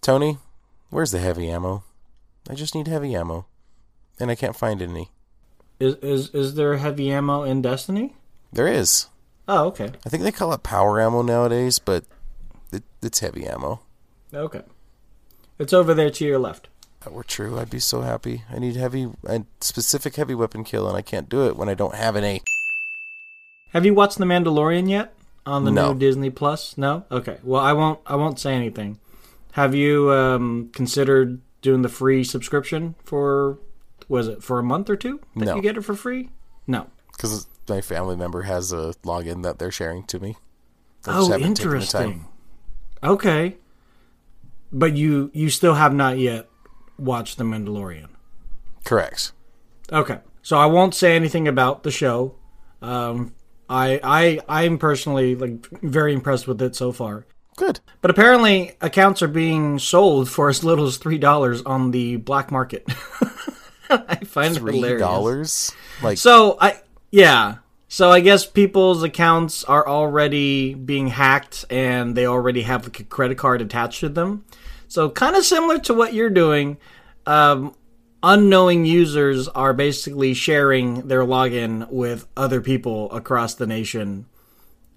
Tony, where's the heavy ammo? I just need heavy ammo, and I can't find any. Is is is there heavy ammo in Destiny? There is. Oh, okay. I think they call it power ammo nowadays, but it, it's heavy ammo. Okay. It's over there to your left. that were true, I'd be so happy. I need heavy, a specific heavy weapon kill, and I can't do it when I don't have any. Have you watched The Mandalorian yet on the No. new Disney Plus? No. Okay. Well, I won't. I won't say anything. Have you um, considered doing the free subscription for? Was it for a month or two that No. you get it for free? No. Because my family member has a login that they're sharing to me. I Oh, haven't taken the time. interesting. Okay. But you you still have not yet watched The Mandalorian. Correct. Okay. So I won't say anything about the show. Um, I I I'm personally like very impressed with it so far. Good. But apparently, accounts are being sold for as little as three dollars on the black market. I find it Three hilarious. dollars. Like So I yeah. So I guess people's accounts are already being hacked, and they already have like a credit card attached to them. So kind of similar to what you're doing. Um, unknowing users are basically sharing their login with other people across the nation.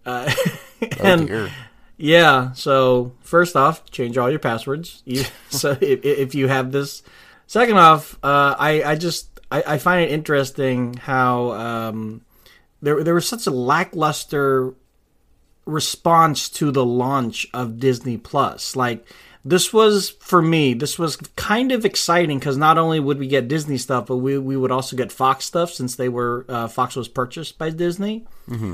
Uh, oh and dear. Yeah. So first off, change all your passwords. You, so if, if you have this. Second off, uh, I I just I, I find it interesting how um, there there was such a lackluster response to the launch of Disney Plus. Like this was for me, this was kind of exciting because not only would we get Disney stuff, but we we would also get Fox stuff since they were uh, Fox was purchased by Disney.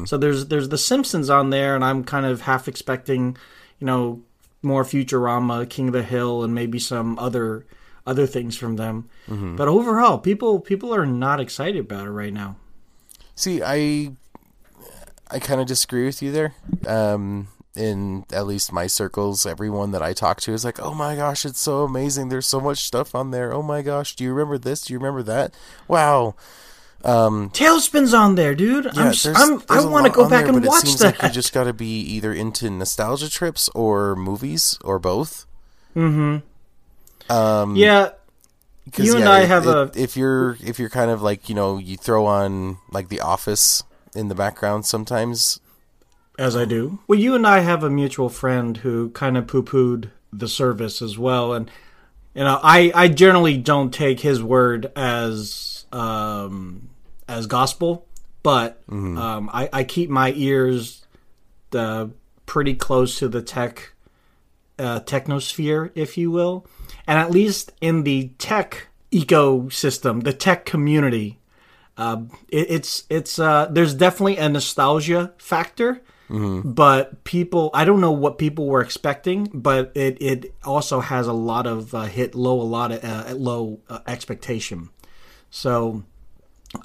So there's there's The Simpsons on there, and I'm kind of half expecting, you know, more Futurama, King of the Hill, and maybe some other other things from them. But overall, people people are not excited about it right now. See, I I kind of disagree with you there. Um, in at least my circles, everyone that I talk to is like, "Oh my gosh, it's so amazing! There's so much stuff on there. Oh my gosh, do you remember this? Do you remember that? Wow." Um, TaleSpin's on there, dude. yeah, I'm, there's- I'm, there's a want to go back there, and watch It seems that. like you just got to be either into nostalgia trips or movies or both. Mm-hmm. Um, yeah, You and yeah, I it- have it- a- If you're if you're kind of like you know you throw on like The Office in the background sometimes. As I do. Well, you and I have a mutual friend who kind of poo-pooed the service as well, and you know, I I generally don't take his word as um as gospel, but um I I keep my ears uh, pretty close to the tech uh, technosphere, if you will, and at least in the tech ecosystem, the tech community, uh, it, it's it's uh, there's definitely a nostalgia factor, but people I don't know what people were expecting, but it it also has a lot of uh, hit low a lot of uh, low uh, expectation. So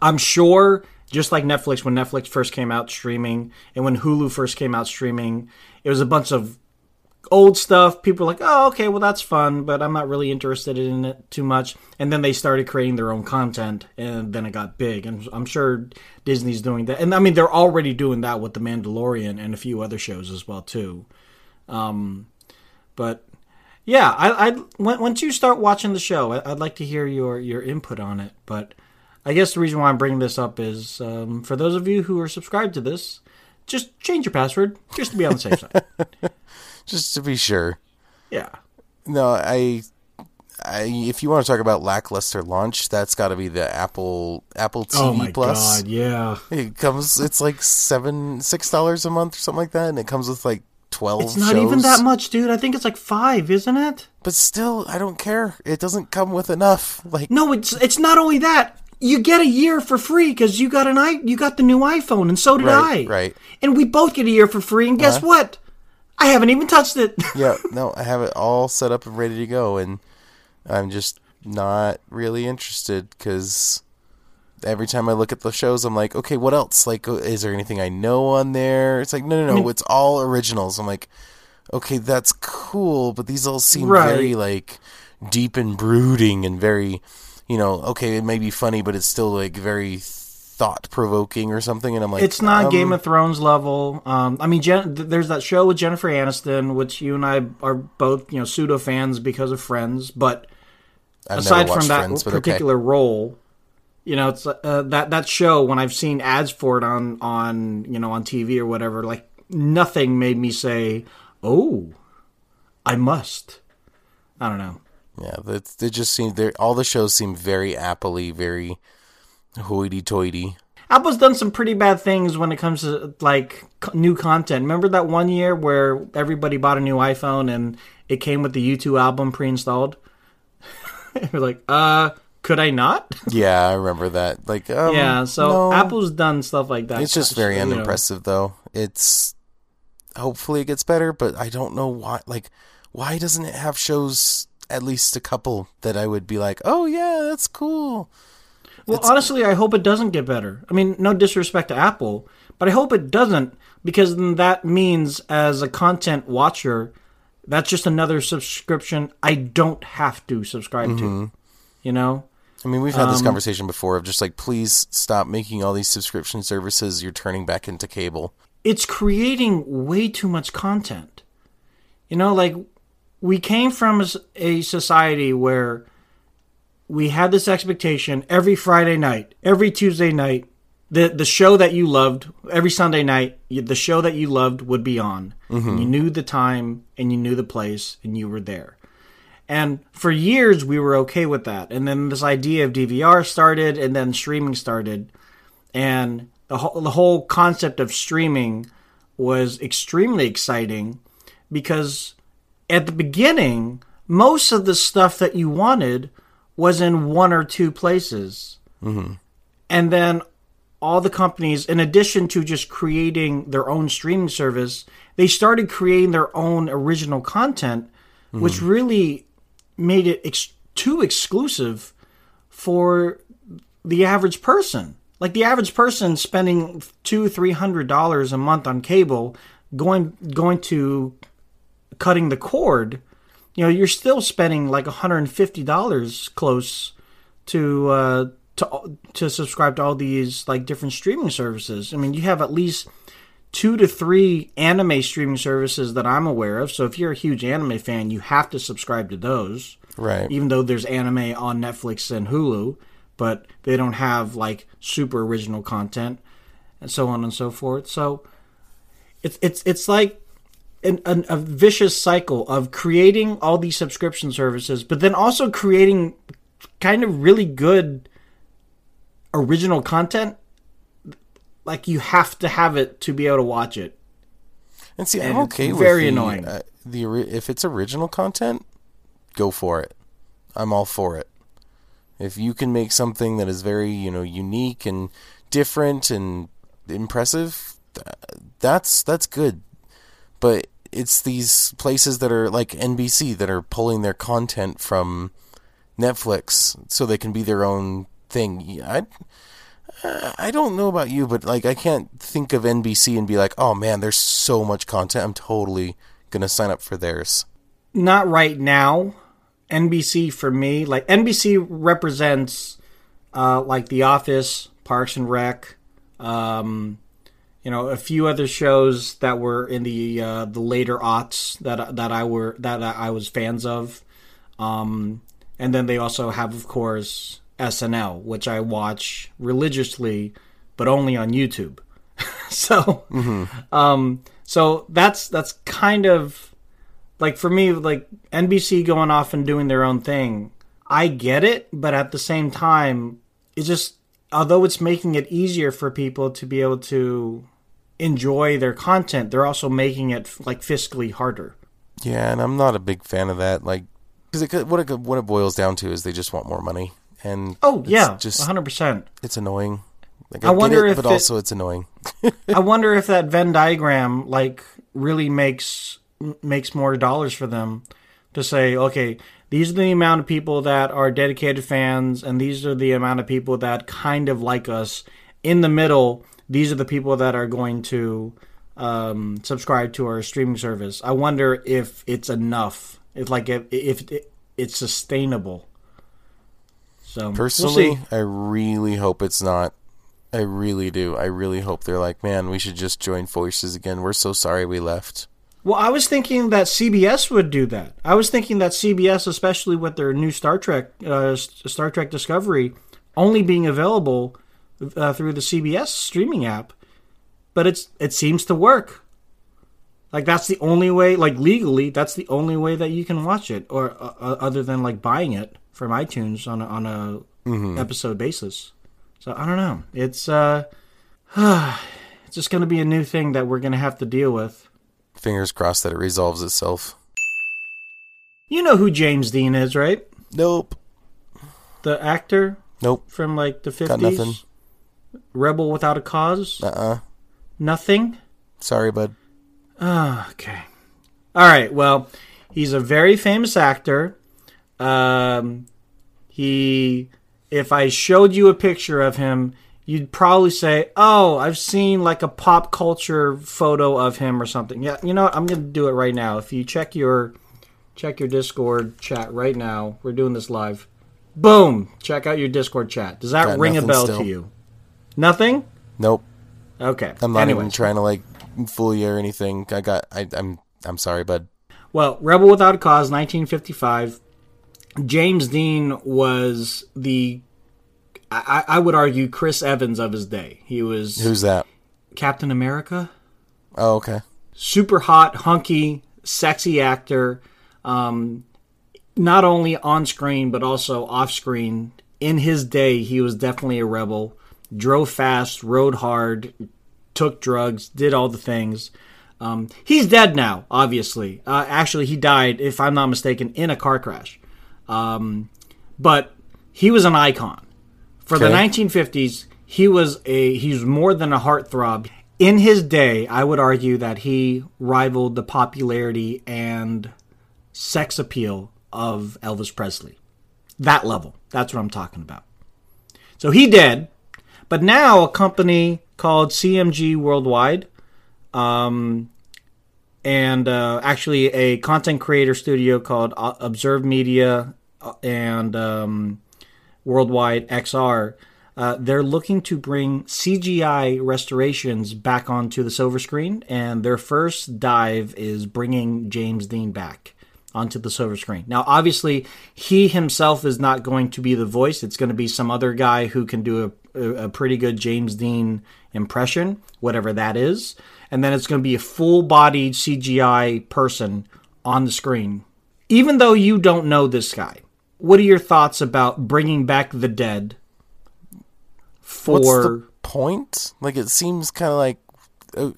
I'm sure, just like Netflix, when Netflix first came out streaming, and when Hulu first came out streaming, it was a bunch of old stuff. People were like, oh, okay, well, that's fun, but I'm not really interested in it too much. And then they started creating their own content, and then it got big. And I'm sure Disney's doing that. And I mean, they're already doing that with The Mandalorian and a few other shows as well, too. Um, but yeah, I, I once you start watching the show, I, I'd like to hear your your input on it. But I guess the reason why I'm bringing this up is um, for those of you who are subscribed to this, just change your password just to be on the safe side. just to be sure. Yeah. No, I, I if you want to talk about lackluster launch, that's got to be the Apple Apple TV Oh my Plus. god, yeah. It comes. It's like seven, six dollars a month or something like that, and it comes with like twelve. It's not shows. even that much, dude. I think it's like five, isn't it? But still, I don't care. It doesn't come with enough. Like No, it's it's not only that. You get a year for free because you got an i you got the new iPhone, and so did Right, I. right. And we both get a year for free. And guess uh-huh. what? I haven't even touched it. yeah, no, I have it all set up and ready to go, and I'm just not really interested because every time I look at the shows, I'm like, okay, what else? Like, uh, is there anything I know on there? It's like, no, no, no, it's all originals. I'm like, okay, that's cool, but these all seem Right. very like deep and brooding and very, you know, okay, it may be funny, but it's still like very thought provoking or something, and I'm like, It's not um, Game of Thrones level. Um, I mean, Jen, there's that show with Jennifer Aniston, which you and I are both you know pseudo fans because of Friends. But I've aside from watched that Friends, but okay. particular role, you know, it's uh, that that show when I've seen ads for it on on you know on TV or whatever, like nothing made me say, "Oh, I must." I don't know. Yeah, they just seem they all the shows seem very appley, very hoity-toity. Apple's done some pretty bad things when it comes to like c- new content. Remember that one year where everybody bought a new iPhone and it came with the U2 album pre-installed? You're like, uh, could I not? Yeah, I remember that. Like, um, yeah, so no. Apple's done stuff like that. It's just very you know. unimpressive, though. It's hopefully it gets better, but I don't know why. Like, why doesn't it have shows at least a couple that I would be like, oh yeah, that's cool. Well, honestly, I hope it doesn't get better. I mean, no disrespect to Apple, but I hope it doesn't because then that means as a content watcher, that's just another subscription I don't have to subscribe Mm-hmm. to. You know? I mean, we've had Um, this conversation before of just like, please stop making all these subscription services you're turning back into cable. it's creating way too much content. You know, like we came from a society where we had this expectation every Friday night, every Tuesday night, the the show that you loved, every Sunday night, the show that you loved would be on. And you knew the time and you knew the place and you were there. And for years we were okay with that. And then this idea of DVR started and then streaming started and the whole, the whole concept of streaming was extremely exciting because at the beginning most of the stuff that you wanted was in one or two places. Mm-hmm. And then all the companies in addition to just creating their own streaming service they started creating their own original content mm-hmm. which really made it ex- too exclusive for the average person. Like the average person spending two, three hundred dollars a month on cable, going going to cutting the cord, you know, you're still spending like hundred and fifty dollars close to uh, to to subscribe to all these like different streaming services. I mean, you have at least two to three anime streaming services that I'm aware of. So if you're a huge anime fan, you have to subscribe to those Right. even though there's anime on Netflix and Hulu, but they don't have like super original content and so on and so forth. So it's it's it's like an, an, a vicious cycle of creating all these subscription services, but then also creating kind of really good original content. Like you have to have it to be able to watch it. And see, And I'm it's okay with very the, annoying. Uh, the if it's original content, go for it. I'm all for it. If you can make something that is very, you know, unique and different and impressive, th- that's that's good. But it's these places that are like NBC that are pulling their content from Netflix so they can be their own thing. I I don't know about you, but like I can't think of NBC and be like, "Oh man, there's so much content. I'm totally going to sign up for theirs." not right now. NBC for me, like NBC represents uh, like The Office, Parks and Rec, um, you know, a few other shows that were in the uh, the later aughts that that I were that I was fans of, um, and then they also have, of course, SNL, which I watch religiously, but only on YouTube. so, um, so that's that's kind of like for me like NBC going off and doing their own thing I get it but at the same time it's just although it's making it easier for people to be able to enjoy their content they're also making it like fiscally harder Yeah, and I'm not a big fan of that. Like, because it, what it what it boils down to is they just want more money, and oh it's yeah just 100% it's annoying. Like, I I, wonder it, if but it- also it's annoying. I wonder if that Venn diagram like really makes makes more dollars for them to say, okay, these are the amount of people that are dedicated fans, and these are the amount of people that kind of like us. In the middle, these are the people that are going to um, subscribe to our streaming service. I wonder if it's enough. If like if, if it, it's sustainable. So we'll Personally. I really hope it's not I really do. I really hope they're like, man, we should just join forces again. We're so sorry we left. Well, I was thinking that CBS would do that. I was thinking that CBS, especially with their new Star Trek, uh, Star Trek Discovery, only being available uh, through the CBS streaming app, but it's it seems to work. Like that's the only way, like legally, that's the only way that you can watch it, or uh, uh other than like buying it from iTunes on a, on a mm-hmm. episode basis. So I don't know. It's uh, it's just going to be a new thing that we're going to have to deal with. Fingers crossed that it resolves itself. You know who James Dean is, right? Nope. The actor? Nope. From like the 50s? Got nothing. Rebel Without a Cause? Uh uh Nothing? Sorry, bud. Oh, okay. All right. Well, he's a very famous actor. Um, he, if I showed you a picture of him, you'd probably say, "Oh, I've seen like a pop culture photo of him or something." Yeah, you know what? I'm going to do it right now. If you check your check your Discord chat right now, we're doing this live. Boom! Check out your Discord chat. Does that Got ring a bell still. to you? Nothing. Nope. Okay. I'm not anyway. even trying to like fool you or anything. I got. I, I'm. I'm sorry, bud. Well, Rebel Without a Cause, 1955. James Dean was the, I, I would argue, Chris Evans of his day. He was Who's that? Captain America. Oh, okay. Super hot, hunky, sexy actor. Um, not only on screen but also off screen. In his day, he was definitely a rebel. Drove fast, rode hard, took drugs, did all the things. Um, he's dead now, obviously. Uh, actually, he died, if I'm not mistaken, in a car crash. Um, but he was an icon for the 1950s. He was a he was more than a heartthrob. In his day, I would argue that he rivaled the popularity and sex appeal of Elvis Presley. That level. That's what I'm talking about. So he did, but now a company called CMG Worldwide, um, and uh, actually a content creator studio called uh, Observe Media uh, and um, Worldwide XR. Uh, they're looking to bring CGI restorations back onto the silver screen, and their first dive is bringing James Dean back onto the silver screen. Now, obviously, he himself is not going to be the voice. It's going to be some other guy who can do a, a, pretty good James Dean impression, whatever that is. And then it's going to be a full bodied CGI person on the screen. Even though you don't know this guy, what are your thoughts about bringing back the dead for. What's the point? Like, it seems kind of like. Uh,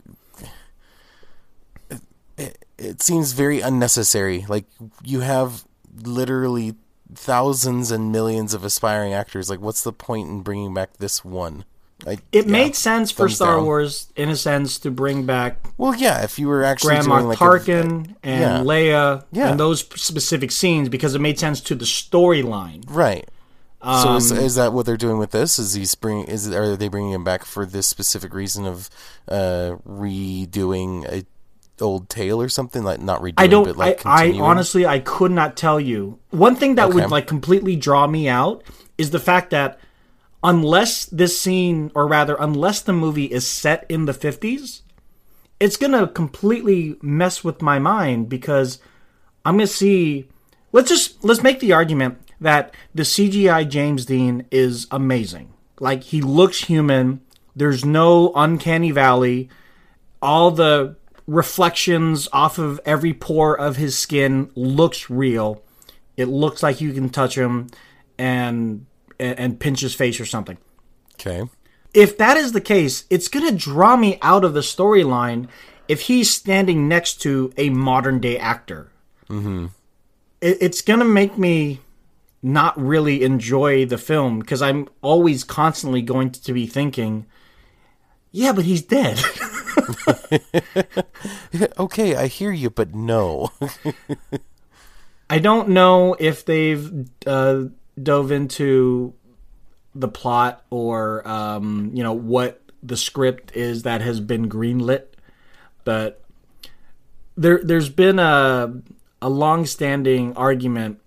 it, it, it seems very unnecessary. Like, you have literally thousands and millions of aspiring actors. Like, what's the point in bringing back this one? I, It yeah, made sense for Star down. Wars, in a sense, to bring back Well, yeah, if you were actually Grandma doing like a- and yeah. Leia Yeah. and those specific scenes because it made sense to the storyline. right. so is, Um, is that what they're doing with this? Is he bring? Is are they bringing him back for this specific reason of uh, redoing a old tale or something like not redoing, I don't. but like I, I honestly, I could not tell you. One thing that Okay. would like completely draw me out is the fact that unless this scene, or rather, unless the movie is set in the fifties, it's gonna completely mess with my mind because I'm gonna see. Let's just let's make the argument that the CGI James Dean is amazing. Like he looks human. There's no uncanny valley. All the reflections off of every pore of his skin looks real. It looks like you can touch him and and, pinch his face or something Okay. if that is the case, it's going to draw me out of the storyline if he's standing next to a modern day actor. Mm-hmm. It, it's going to make me not really enjoy the film because I'm always constantly going to be thinking, yeah, but he's dead. Okay, I hear you, but no. I don't know if they've uh, dove into the plot or um, you know what the script is that has been greenlit, but there there's been a a long-standing argument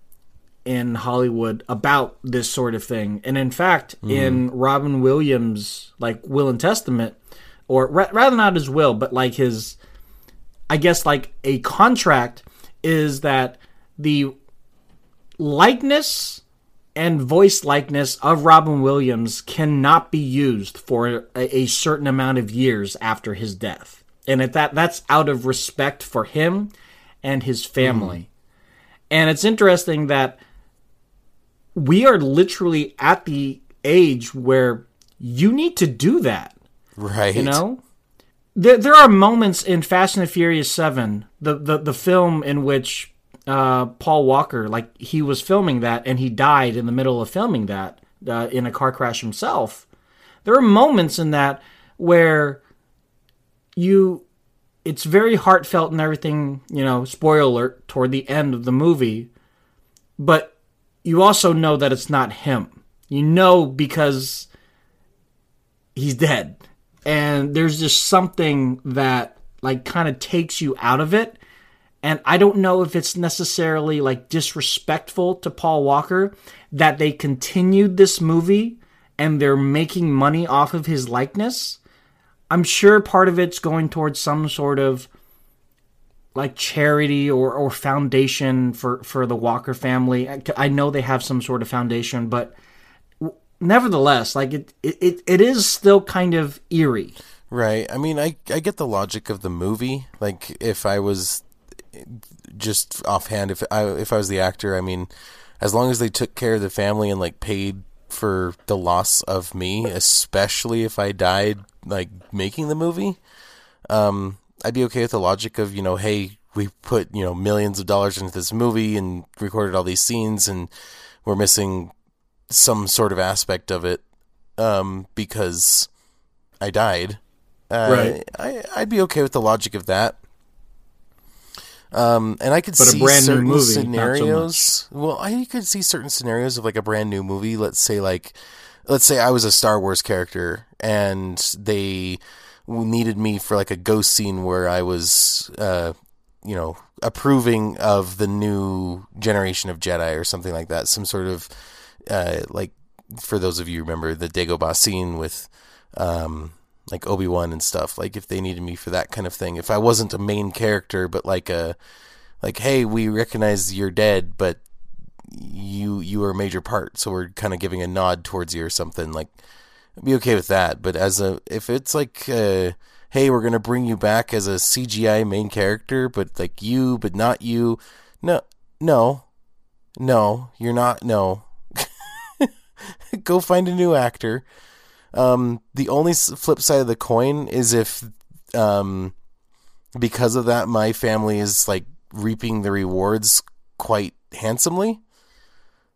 in Hollywood about this sort of thing. And in fact, in Robin Williams' like will and testament, or ra- rather not his will, but like his, I guess like a contract is that the likeness and voice likeness of Robin Williams cannot be used for a, a certain amount of years after his death. And at that that's out of respect for him and his family. Mm-hmm. And it's interesting that we are literally at the age where you need to do that. Right. You know, there there are moments in Fast and the Furious Seven, the the, the film in which uh, Paul Walker, like he was filming that and he died in the middle of filming that uh, in a car crash himself. There are moments in that where you, it's very heartfelt and everything. You know, spoiler alert toward the end of the movie, but you also know that it's not him. You know because he's dead and there's just something that like kind of takes you out of it. And i don't know if it's necessarily like disrespectful to paul walker that they continued this movie and they're making money off of his likeness. I'm sure part of it's going towards some sort of like charity or, or foundation for, for the walker family. I, know they have some sort of foundation but nevertheless, like it, it, it is still kind of eerie. Right. I mean, I I get the logic of the movie. Like, if I was just offhand, if I if I was the actor, I mean, as long as they took care of the family and like paid for the loss of me, especially if I died like making the movie, um, I'd be okay with the logic of you know, hey, we put you know millions of dollars into this movie and recorded all these scenes, and we're missing some sort of aspect of it um, because I died. Uh, Right. I I'd be okay with the logic of that. Um, and I could But see certain movie, not so scenarios. well, I could see certain scenarios of like a brand new movie. Let's say like, let's say I was a Star Wars character and they needed me for like a ghost scene where I was, uh, you know, approving of the new generation of Jedi or something like that. Some sort of uh, like for those of you remember the Dagobah scene with um, like Obi Wan and stuff. Like if they needed me for that kind of thing, if I wasn't a main character, but like a like, hey, we recognize you're dead, but you you were a major part, so we're kind of giving a nod towards you or something. Like, I'd be okay with that. But as a if it's like, uh, hey, we're gonna bring you back as a CGI main character, but like you, but not you. No, no, no, you're not. No, go find a new actor. Um, the only flip side of the coin is if, um, because of that, my family is like reaping the rewards quite handsomely.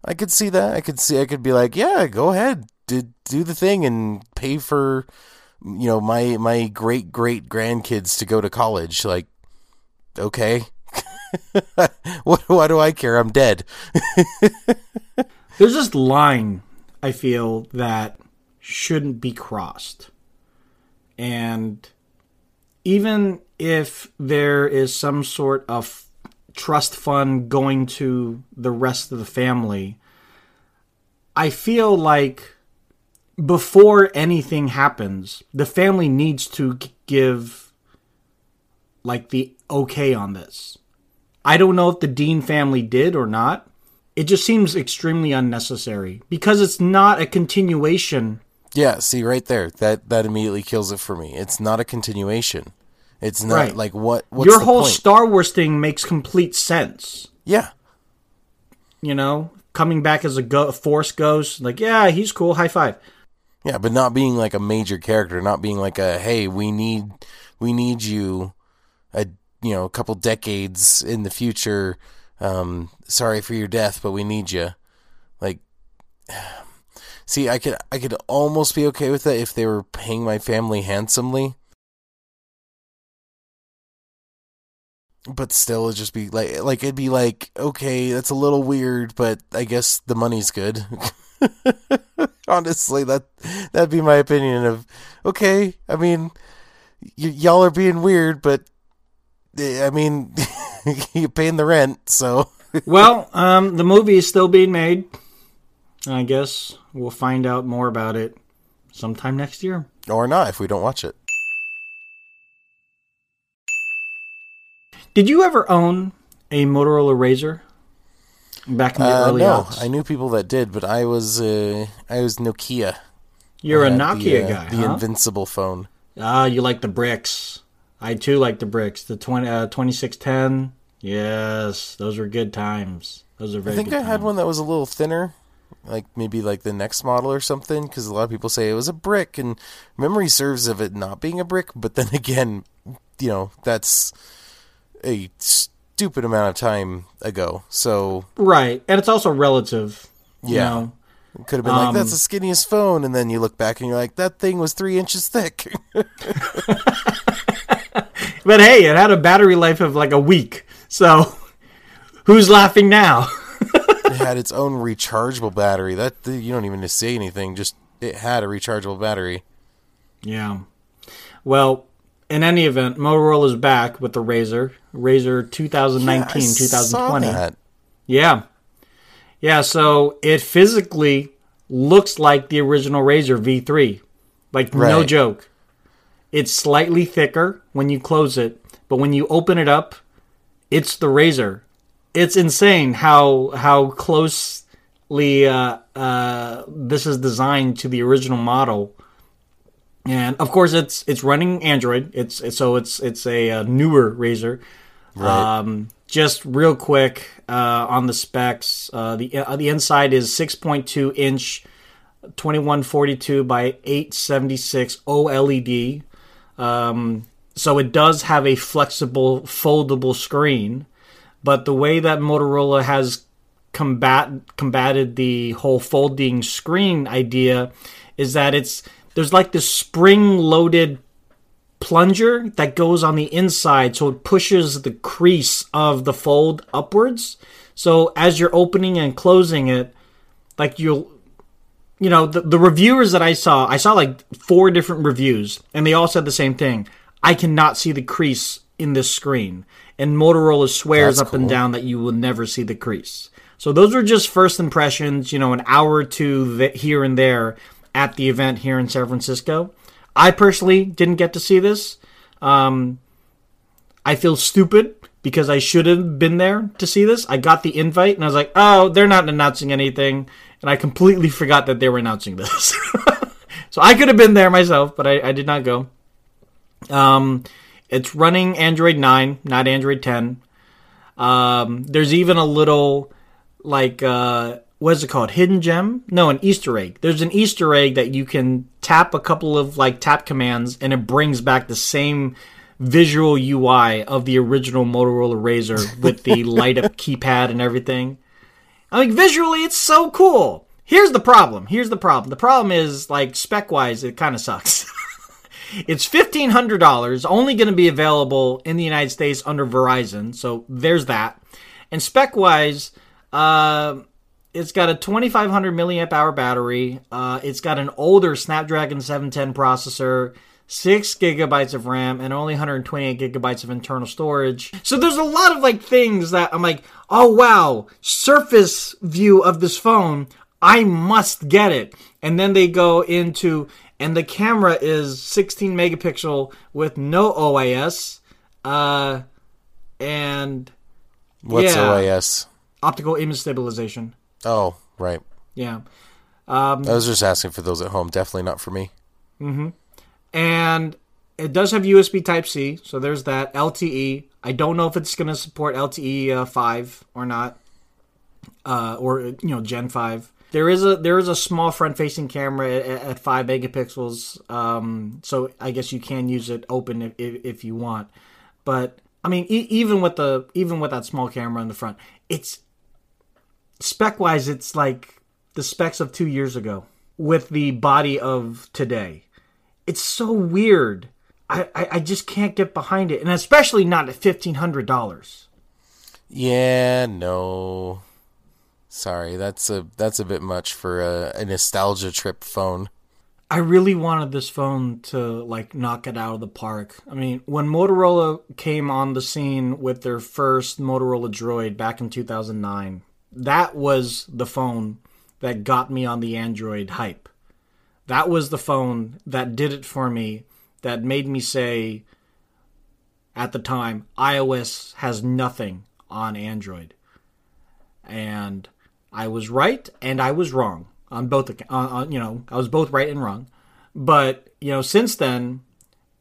I could see that. I could see. I could be like, yeah, go ahead, do do the thing and pay for, you know, my my great great grandkids to go to college. Like, okay. what? Why do I care? I'm dead. There's this line I feel that shouldn't be crossed. And even if there is some sort of trust fund going to the rest of the family, I feel like before anything happens, the family needs to give like the okay on this. I don't know if the Dean family did or not. It just seems extremely unnecessary because it's not a continuation. Yeah, see right there. That that immediately kills it for me. It's not a continuation. It's not Right. like what what's Your whole point? Star Wars thing makes complete sense. yeah. You know, coming back as a go- Force ghost, like, yeah, he's cool, high five. Yeah, but not being like a major character, not being like a hey, we need we need you a you know, a couple decades in the future. Um sorry for your death, but we need you. Like See, I could I could almost be okay with that if they were paying my family handsomely. But still it'd just be like like it'd be like, okay, that's a little weird, but I guess the money's good. Honestly, that that'd be my opinion of okay, I mean y- y'all are being weird, but eh, I mean you're paying the rent, so well, um, the movie is still being made. I guess we'll find out more about it sometime next year. or not if we don't watch it. Did you ever own a Motorola Razr back in the Uh, early no, aughts? I knew people that did, but I was uh, I was Nokia. You're a Nokia the, uh, guy, The huh? invincible phone. Ah, you like the bricks. I too like the bricks. The 20, uh, 2610. Yes, those were good times. Those are very I think I had one that was a little thinner, like maybe like the next model or something. Because a lot of people say it was a brick, and memory serves of it not being a brick. But then again, you know that's a stupid amount of time ago. So Right, and it's also relative. you Yeah. know. it could have been like Um, that's the skinniest phone, and then you look back and you're like that thing was three inches thick. But hey, it had a battery life of like a week. So who's laughing now? it had its own rechargeable battery. That you don't even need to say anything. Just it had a rechargeable battery. yeah. Well, in any event, Motorola's back with the Razr. Razr 2019, Yeah, I saw 2020. that. Yeah. Yeah, so it physically looks like the original Razr V3. Like, no joke. It's slightly thicker when you close it, but when you open it up, it's the Razr. It's insane how how closely uh, uh, this is designed to the original model. And of course, it's it's running Android. It's, it's so it's it's a, uh newer Razr. Right. Um, just real quick uh, on the specs, uh, the uh, the inside is 6.2 inch, 2142 by 876 OLED. Um, so it does have a flexible, foldable screen, but the way that Motorola has combat combated the whole folding screen idea is that it's there's like this spring loaded plunger that goes on the inside so it pushes the crease of the fold upwards. So as you're opening and closing it like you'll you know the, the reviewers that i saw i saw like four different reviews and they all said the same thing. I cannot see the crease in this screen and motorola swears That's up and down that you will never see the crease. So those were just first impressions you know an hour or two th- here and there at the event here in san francisco. I personally didn't get to see this. Um, I feel stupid because I should have been there to see this. I got the invite and I was like, oh, they're not announcing anything. And I completely forgot that they were announcing this. so I could have been there myself, but I, I did not go. Um, it's running Android 9, not Android 10. Um, there's even a little, like, uh, what is it called? Hidden gem? No, an Easter egg. There's an Easter egg that you can tap a couple of like tap commands and it brings back the same visual UI of the original Motorola Razr with the light up keypad and everything. I mean, visually, it's so cool. Here's the problem. Here's the problem. The problem is, like, spec wise, it kind of sucks. it's $1,500, only going to be available in the United States under Verizon. So there's that. And spec wise, uh, it's got a 2500 milliamp hour battery. Uh, it's got an older Snapdragon 710 processor, six gigabytes of RAM, and only 128 gigabytes of internal storage. So there's a lot of like things that I'm like, oh wow, surface view of this phone. I must get it. And then they go into, and the camera is 16 megapixel with no OIS, uh, and What's Yeah. OIS? optical image stabilization. Oh, right. Yeah. Um, I was just asking for those at home. Definitely not for me. And it does have USB Type C, so there's that LTE. I don't know if it's going to support LTE uh, five or not, uh, or you know Gen five. There is a there is a small front facing camera at, at five megapixels, um, so I guess you can use it open if, if, if you want. But I mean, e- even with the even with that small camera in the front, it's spec wise, it's like the specs of two years ago with the body of today it's so weird. I, I, I just can't get behind it, and especially not at fifteen hundred dollars. Yeah, no. Sorry, that's a that's a bit much for a, a nostalgia trip phone. I really wanted this phone to like knock it out of the park. I mean, when Motorola came on the scene with their first Motorola Droid back in 2009, that was the phone that got me on the Android hype. That was the phone that did it for me, that made me say at the time, iOS has nothing on Android. And I was right and I was wrong on both uh, you know I was both right and wrong but you know since then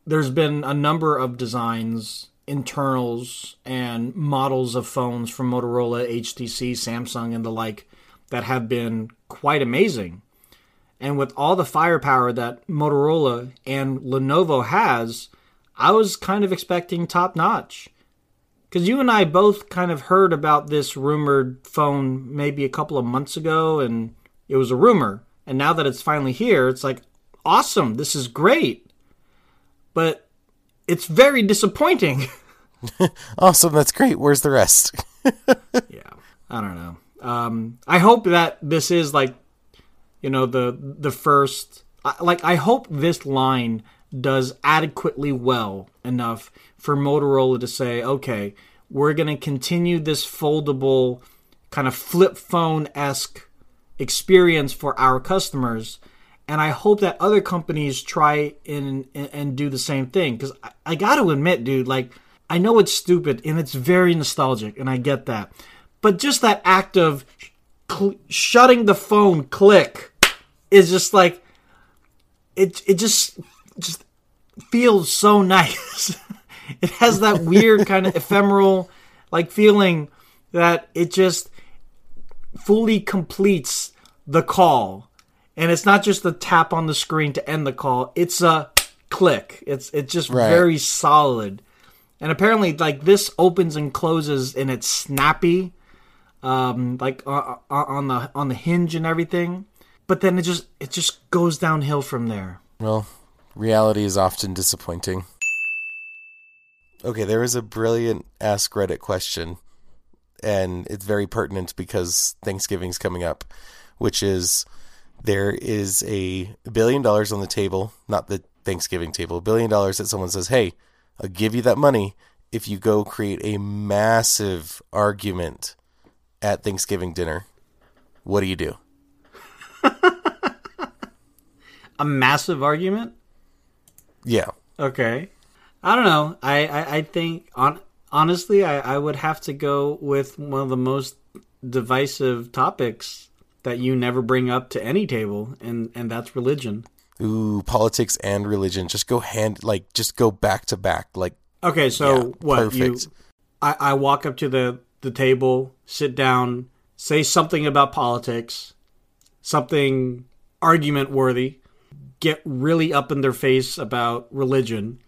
there's been a number of designs internals and models of phones from Motorola, HTC, Samsung and the like that have been quite amazing. And with all the firepower that Motorola and Lenovo has, I was kind of expecting top notch. Because you and I both kind of heard about this rumored phone maybe a couple of months ago, and it was a rumor. And now that it's finally here, it's like, awesome, this is great. But it's very disappointing. awesome, that's great. Where's the rest? yeah, I don't know. Um, I hope that this is like, you know, the the first. Like, I hope this line does adequately well enough for Motorola to say, okay, we're going to continue this foldable kind of flip phone esque experience for our customers. And I hope that other companies try and, and, do the same thing. Because I, I got to admit, dude, like, I know it's stupid and it's very nostalgic, and I get that. But just that act of cl- shutting the phone click is just like, it, it just, just feels so nice. it has that weird kind of ephemeral, like, feeling that it just fully completes the call. And it's not just the tap on the screen to end the call, it's a click. It's it's just right. very solid. And apparently like this opens and closes and it's snappy um like uh, uh, on the on the hinge and everything. But then it just it just goes downhill from there. Well, reality is often disappointing. Okay, there is a brilliant Ask Reddit question, and it's very pertinent because Thanksgiving's coming up which is there is a billion dollars on the table, not the Thanksgiving table, a billion dollars that someone says, hey, I'll give you that money if you go create a massive argument at Thanksgiving dinner. What do you do? A massive argument? Yeah. Okay. I don't know. I, I, I think on honestly I, I would have to go with one of the most divisive topics that you never bring up to any table, and and that's religion. Ooh, politics and religion just go hand like just go back to back. Like okay, so yeah, what perfect. you? I, I walk up to the the table, sit down, say something about politics, something argument worthy, get really up in their face about religion,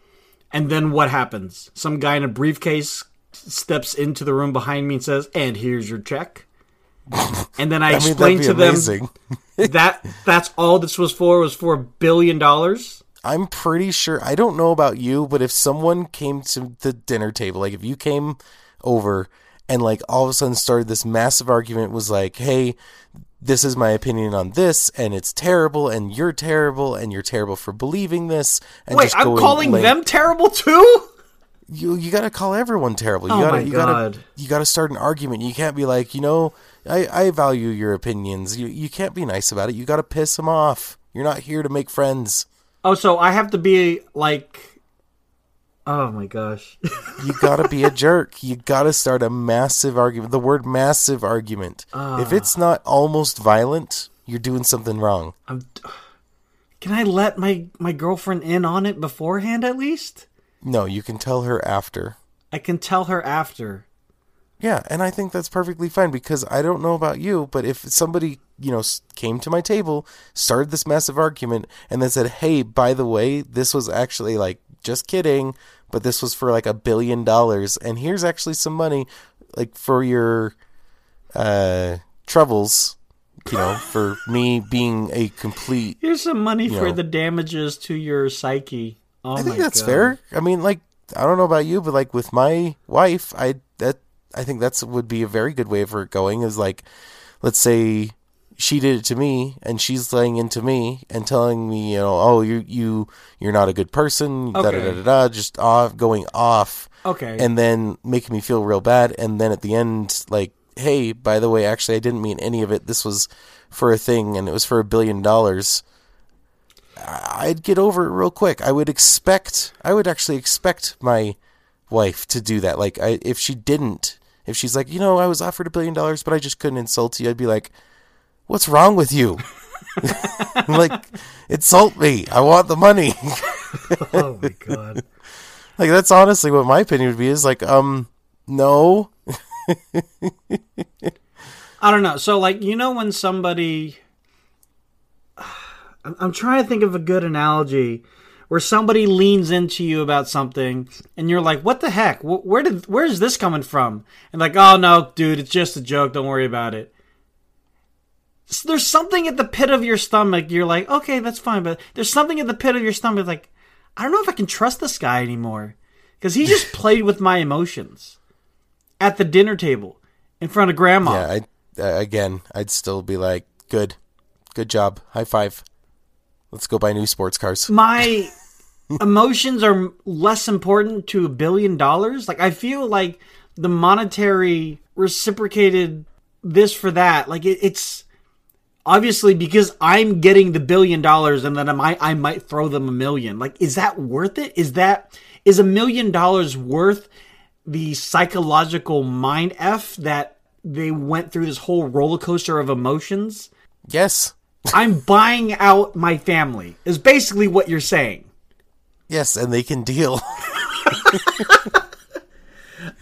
and then what happens? Some guy in a briefcase steps into the room behind me and says, "And here's your check." and then I, I explained mean, to them that that's all this was for was for a billion dollars. I'm pretty sure. I don't know about you, but if someone came to the dinner table, like if you came over and like all of a sudden started this massive argument, was like, "Hey, this is my opinion on this, and it's terrible, and you're terrible, and you're terrible for believing this." And Wait, I'm calling like, them terrible too you you gotta call everyone terrible. You oh gotta you God. gotta you gotta start an argument. You can't be like, you know, I, I value your opinions. You you can't be nice about it. You gotta piss them off. You're not here to make friends. Oh, so I have to be like Oh my gosh. you gotta be a jerk. You gotta start a massive argument. The word massive argument. Uh, if it's not almost violent, you're doing something wrong. I'm, can I let my, my girlfriend in on it beforehand at least? No, you can tell her after. I can tell her after. Yeah, and I think that's perfectly fine because I don't know about you, but if somebody, you know, came to my table, started this massive argument, and then said, hey, by the way, this was actually like, just kidding, but this was for like a billion dollars, and here's actually some money, like, for your uh, troubles, you know, for me being a complete. Here's some money for know, the damages to your psyche. Oh I think that's God. fair. I mean, like I don't know about you, but like with my wife, I that I think that's would be a very good way for it going. Is like, let's say she did it to me and she's laying into me and telling me, you know, oh, you you you're not a good person, da da da da da, just off going off. Okay. and then making me feel real bad. And then at the end like hey by the way actually i didn't mean any of it. This was for a thing and it was for a billion dollars. I'd get over it real quick. I would expect i would actually expect my wife to do that. Like I, if she didn't if she's like you know i was offered a billion dollars but i just couldn't insult you i'd be like what's wrong with you like insult me i want the money oh my god. like that's honestly what my opinion would be is like um no I don't know. So, like, you know, when somebody. I'm, I'm trying to think of a good analogy where somebody leans into you about something and you're like, what the heck? Where did, where is this coming from? And like, oh no, dude, it's just a joke. Don't worry about it. S- There's something at the pit of your stomach. You're like, okay, that's fine. But there's something at the pit of your stomach. Like, I don't know if I can trust this guy anymore. Because he just played with my emotions at the dinner table in front of grandma. Yeah, I uh, again, I'd still be like, good, good job, high five. Let's go buy new sports cars. my emotions are less important to a billion dollars. Like I feel like the monetary reciprocated this for that. Like it, it's obviously because I'm getting the billion dollars and then I might I might throw them a million. Like is that worth it? Is that is a million dollars worth the psychological mind f that they went through this whole roller coaster of emotions? Yes, I'm buying out my family. Is basically what you're saying. yes, and they can deal.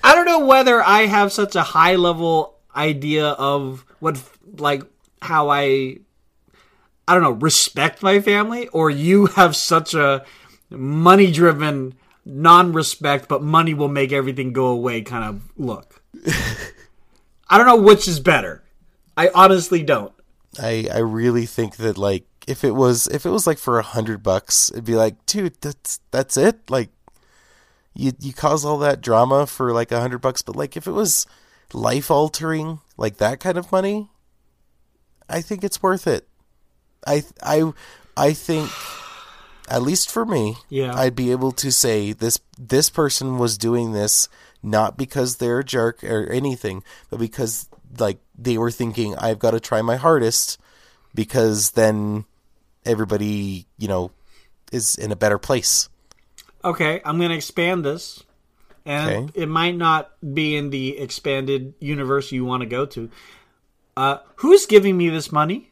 I don't know whether I have such a high level idea of what like how I I don't know, respect my family or you have such a money driven non-respect but money will make everything go away kind of look. I don't know which is better. I honestly don't. I I really think that like if it was if it was like for a hundred bucks, it'd be like, dude, that's that's it. Like you you cause all that drama for like a hundred bucks, but like if it was life altering, like that kind of money, I think it's worth it. I I I think at least for me, Yeah. I'd be able to say this this person was doing this not because they're a jerk or anything, but because like they were thinking I've got to try my hardest because then everybody, you know, is in a better place. Okay, I'm going to expand this. And Okay. it might not be in the expanded universe you want to go to. Uh, who's giving me this money?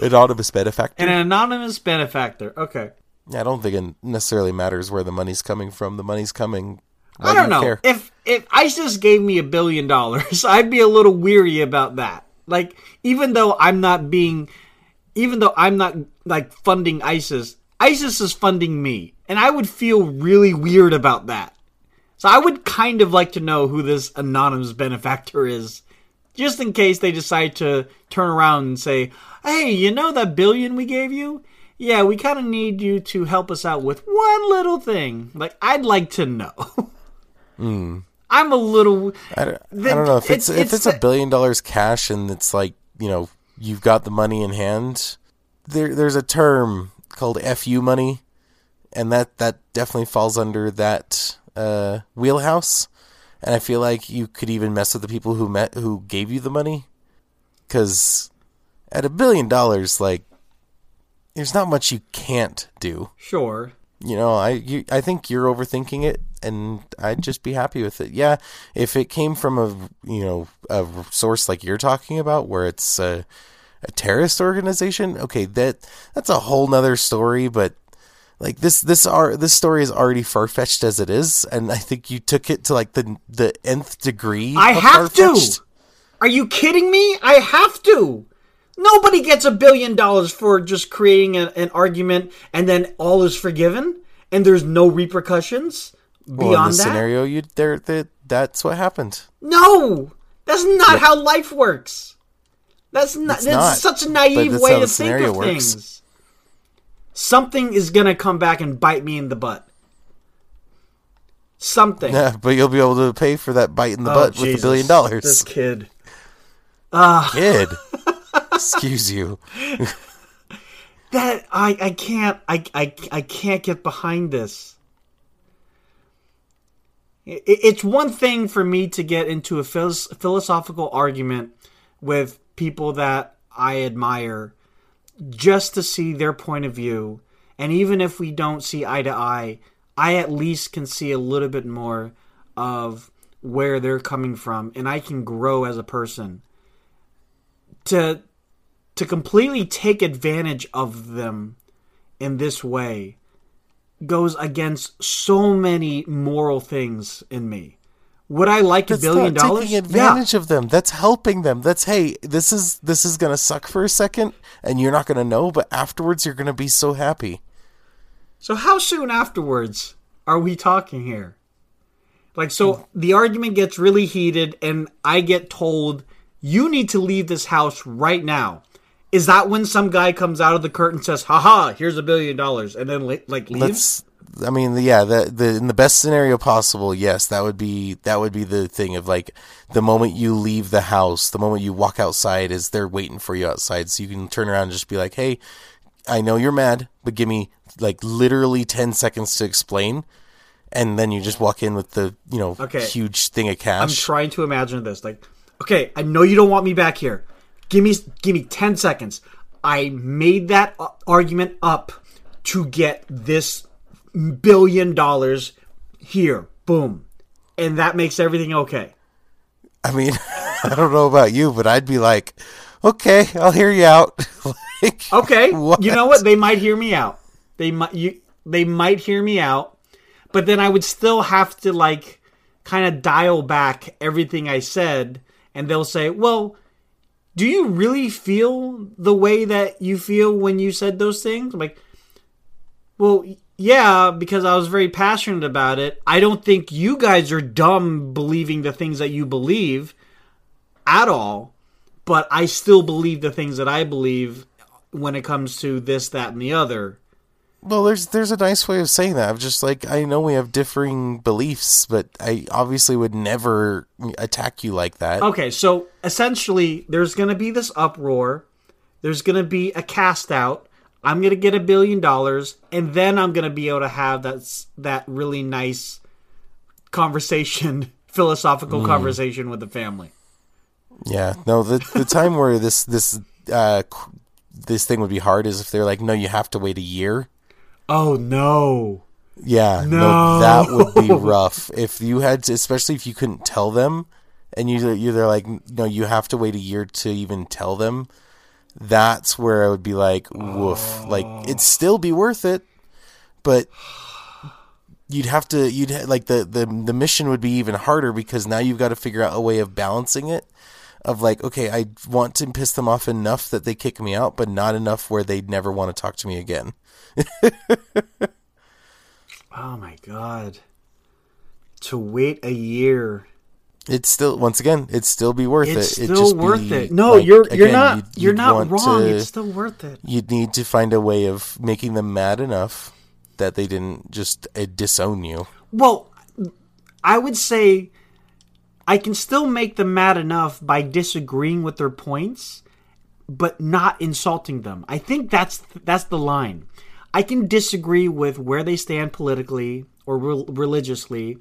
Anonymous benefactor. An anonymous benefactor. Okay. I don't think it necessarily matters where the money's coming from. The money's coming. Why I do don't you know. care? If if ISIS gave me a billion dollars, I'd be a little weary about that. Like even though I'm not being even though I'm not like funding ISIS, ISIS is funding me. And I would feel really weird about that. So I would kind of like to know who this anonymous benefactor is. Just in case they decide to turn around and say, Hey, you know that billion we gave you? Yeah, we kind of need you to help us out with one little thing. Like, I'd like to know. I'm a little. I don't, I don't know if it's, it's- if it's it's a billion dollars cash and it's like you know you've got the money in hand. There there's a term called fu money, and that that definitely falls under that uh, wheelhouse. And I feel like you could even mess with the people who met who gave you the money, because at a billion dollars, like there's not much you can't do Sure. you know, I you, I think you're overthinking it, and I'd just be happy with it. Yeah, if it came from a you know a source like you're talking about, where it's a, a terrorist organization, okay, that that's a whole nother story. But like this this are this story is already far fetched as it is, and I think you took it to like the the nth degree. I have to. far-fetched. Are you kidding me? I have to. Nobody gets a billion dollars for just creating a, an argument and then all is forgiven and there's no repercussions Well, in beyond this that. scenario, you there that that's what happened. No, that's not how life works. That's not. It's that's not, such a naive way to think of works. things. Something is gonna come back and bite me in the butt. Something. Yeah, but you'll be able to pay for that bite in the Oh, butt with a billion dollars. This kid. kid. Excuse you. that I I can't I I I can't get behind this. It, it's one thing for me to get into a philosophical argument with people that I admire just to see their point of view and even if we don't see eye to eye, I at least can see a little bit more of where they're coming from and I can grow as a person. To to completely take advantage of them in this way goes against so many moral things in me. Would I like a billion dollars? taking advantage of them. That's helping them. That's hey, this is this is gonna suck for a second, and you're not gonna know, but afterwards you're gonna be so happy. So how soon afterwards are we talking here? Like so the argument gets really heated and I get told you need to leave this house right now. Is that when some guy comes out of the curtain and says, "Haha, here's a billion dollars," and then like leaves? Let's. I mean, yeah, the, the in the best scenario possible, yes, that would be that would be the thing of like the moment you leave the house, the moment you walk outside, is they're waiting for you outside, so you can turn around and just be like, "Hey, I know you're mad, but give me like literally ten seconds to explain," and then you just walk in with the you know Okay. huge thing of cash. I'm trying to imagine this. Like, okay, I know you don't want me back here. Give me give me 10 seconds. I made that uh, argument up to get this billion dollars here. Boom. And that makes everything okay. I mean, I don't know about you, but I'd be like, "Okay, I'll hear you out." like, Okay. What? You know what? They might hear me out. They might you they might hear me out, but then I would still have to like kind of dial back everything I said and they'll say, "Well, do you really feel the way that you feel when you said those things?" I'm like, "Well, yeah, because I was very passionate about it. I don't think you guys are dumb believing the things that you believe at all, but I still believe the things that I believe when it comes to this, that, and the other. Well, there's there's a nice way of saying that. I'm just like I know we have differing beliefs, but I obviously would never attack you like that. Okay, so essentially, there's going to be this uproar. There's going to be a cast out. I'm going to get a billion dollars, and then I'm going to be able to have that that really nice conversation, philosophical conversation with the family. Yeah, no. The the time where this this uh this thing would be hard is if they're like, no, you have to wait a year. Oh no! Yeah, no, No. that would be rough. If you had to, especially if you couldn't tell them, and you you're they're like, no, you have to wait a year to even tell them. That's where I would be like, woof. Like it'd oh. still be worth it, but you'd have to you'd ha- like the the the mission would be even harder because now you've got to figure out a way of balancing it. Of like, okay, I want to piss them off enough that they kick me out, but not enough where they'd never want to talk to me again. Oh my god! To wait a year. It's still once again, it'd still be worth It's it. It'd still just worth be, it. No, like, you're you're again, not you'd- you're you'd not wrong. to- It's still worth it. you'd need to find a way of making them mad enough that they didn't just uh, disown you. Well, I would say I can still make them mad enough by disagreeing with their points, but not insulting them. I think that's that's the line. I can disagree with where they stand politically or re- religiously,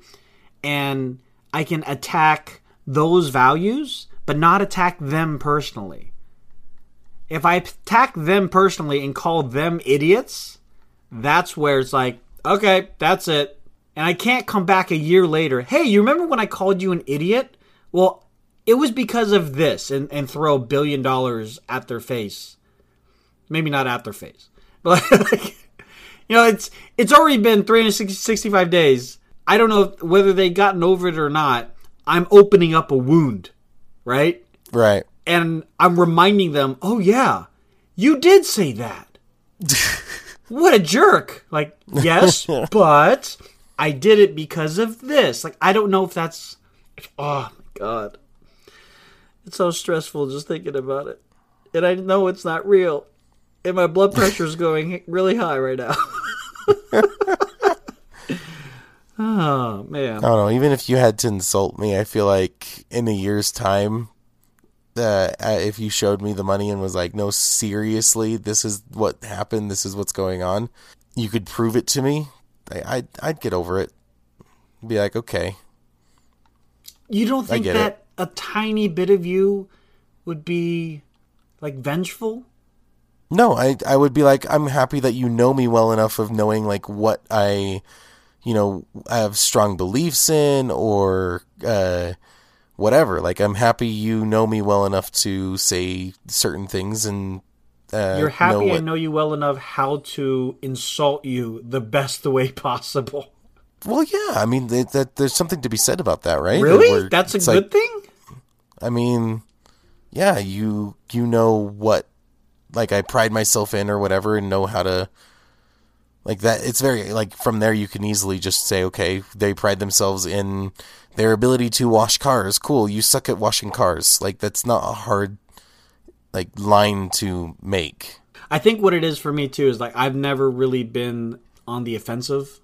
and I can attack those values, but not attack them personally. If I attack them personally and call them idiots, that's where it's like, okay, that's it. And I can't come back a year later. Hey, you remember when I called you an idiot? Well, it was because of this, and, and throw a billion dollars at their face. Maybe not at their face, but like, you know, it's it's already been 365 days. I don't know whether they gotten over it or not. I'm opening up a wound, right? Right. and I'm reminding them, "Oh yeah, you did say that." what a jerk! Like, yes, but I did it because of this. Like, I don't know if that's. Oh my god, it's so stressful just thinking about it, and I know it's not real, and my blood pressure is going really high right now. Oh man. I don't know. Even if you had to insult me, I feel like in a year's time, uh, if you showed me the money and was like, no, seriously, this is what happened, this is what's going on, you could prove it to me, I, I'd, I'd get over it. Be like, okay. You don't think that a tiny bit of you would be like vengeful? No, I, I would be like, I'm happy that you know me well enough of knowing like what I, you know, I have strong beliefs in or, uh, whatever. Like I'm happy you know me well enough to say certain things and uh, You're happy know I know you well enough how to insult you the best way possible. Well, yeah. I mean, that, that there's something to be said about that, right? Really? Where That's a good like- thing? I mean, yeah. You you know what, like I pride myself in or whatever, and know how to. Like that, it's very like from there you can easily just say, okay, they pride themselves in their ability to wash cars. Cool, you suck at washing cars. Like that's not a hard like line to make. I think what it is for me too is like I've never really been on the offensive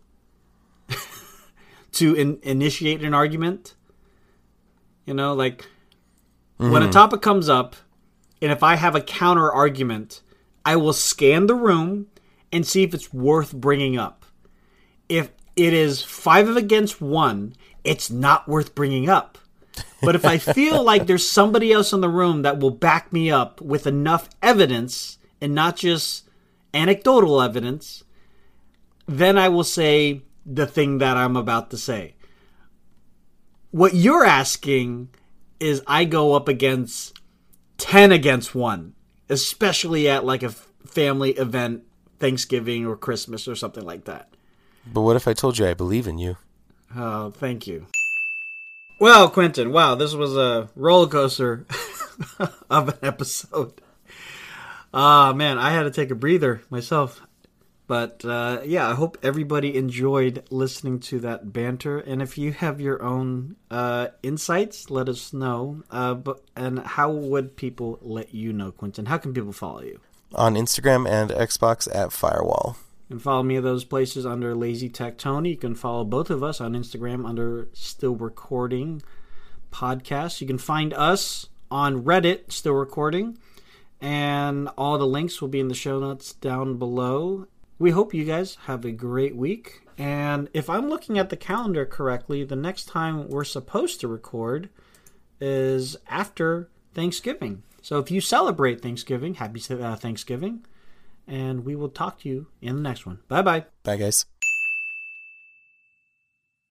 to in- initiate an argument. You know, like when a mm-hmm. topic comes up, and if I have a counter argument, I will scan the room and see if it's worth bringing up. If it is five of against one, it's not worth bringing up. But if I feel like there's somebody else in the room that will back me up with enough evidence and not just anecdotal evidence, then I will say the thing that I'm about to say. What you're asking is I go up against 10 against 1, especially at like a family event, Thanksgiving or Christmas or something like that. But what if I told you I believe in you? Oh, thank you. Well, Quentin, wow, this was a roller coaster of an episode. Ah, man, I had to take a breather myself. But uh, yeah, I hope everybody enjoyed listening to that banter. And if you have your own uh, insights, let us know. Uh, but and how would people let you know, Quentin? How can people follow you? On Instagram and Xbox at Firewall. And follow me those places under Lazy Tech Tony. You can follow both of us on Instagram under Still Recording Podcast. You can find us on Reddit, Still Recording, and all the links will be in the show notes down below. We hope you guys have a great week. And if I'm looking at the calendar correctly, the next time we're supposed to record is after Thanksgiving. So if you celebrate Thanksgiving, happy uh, Thanksgiving and we will talk to you in the next one. Bye bye. Bye, guys.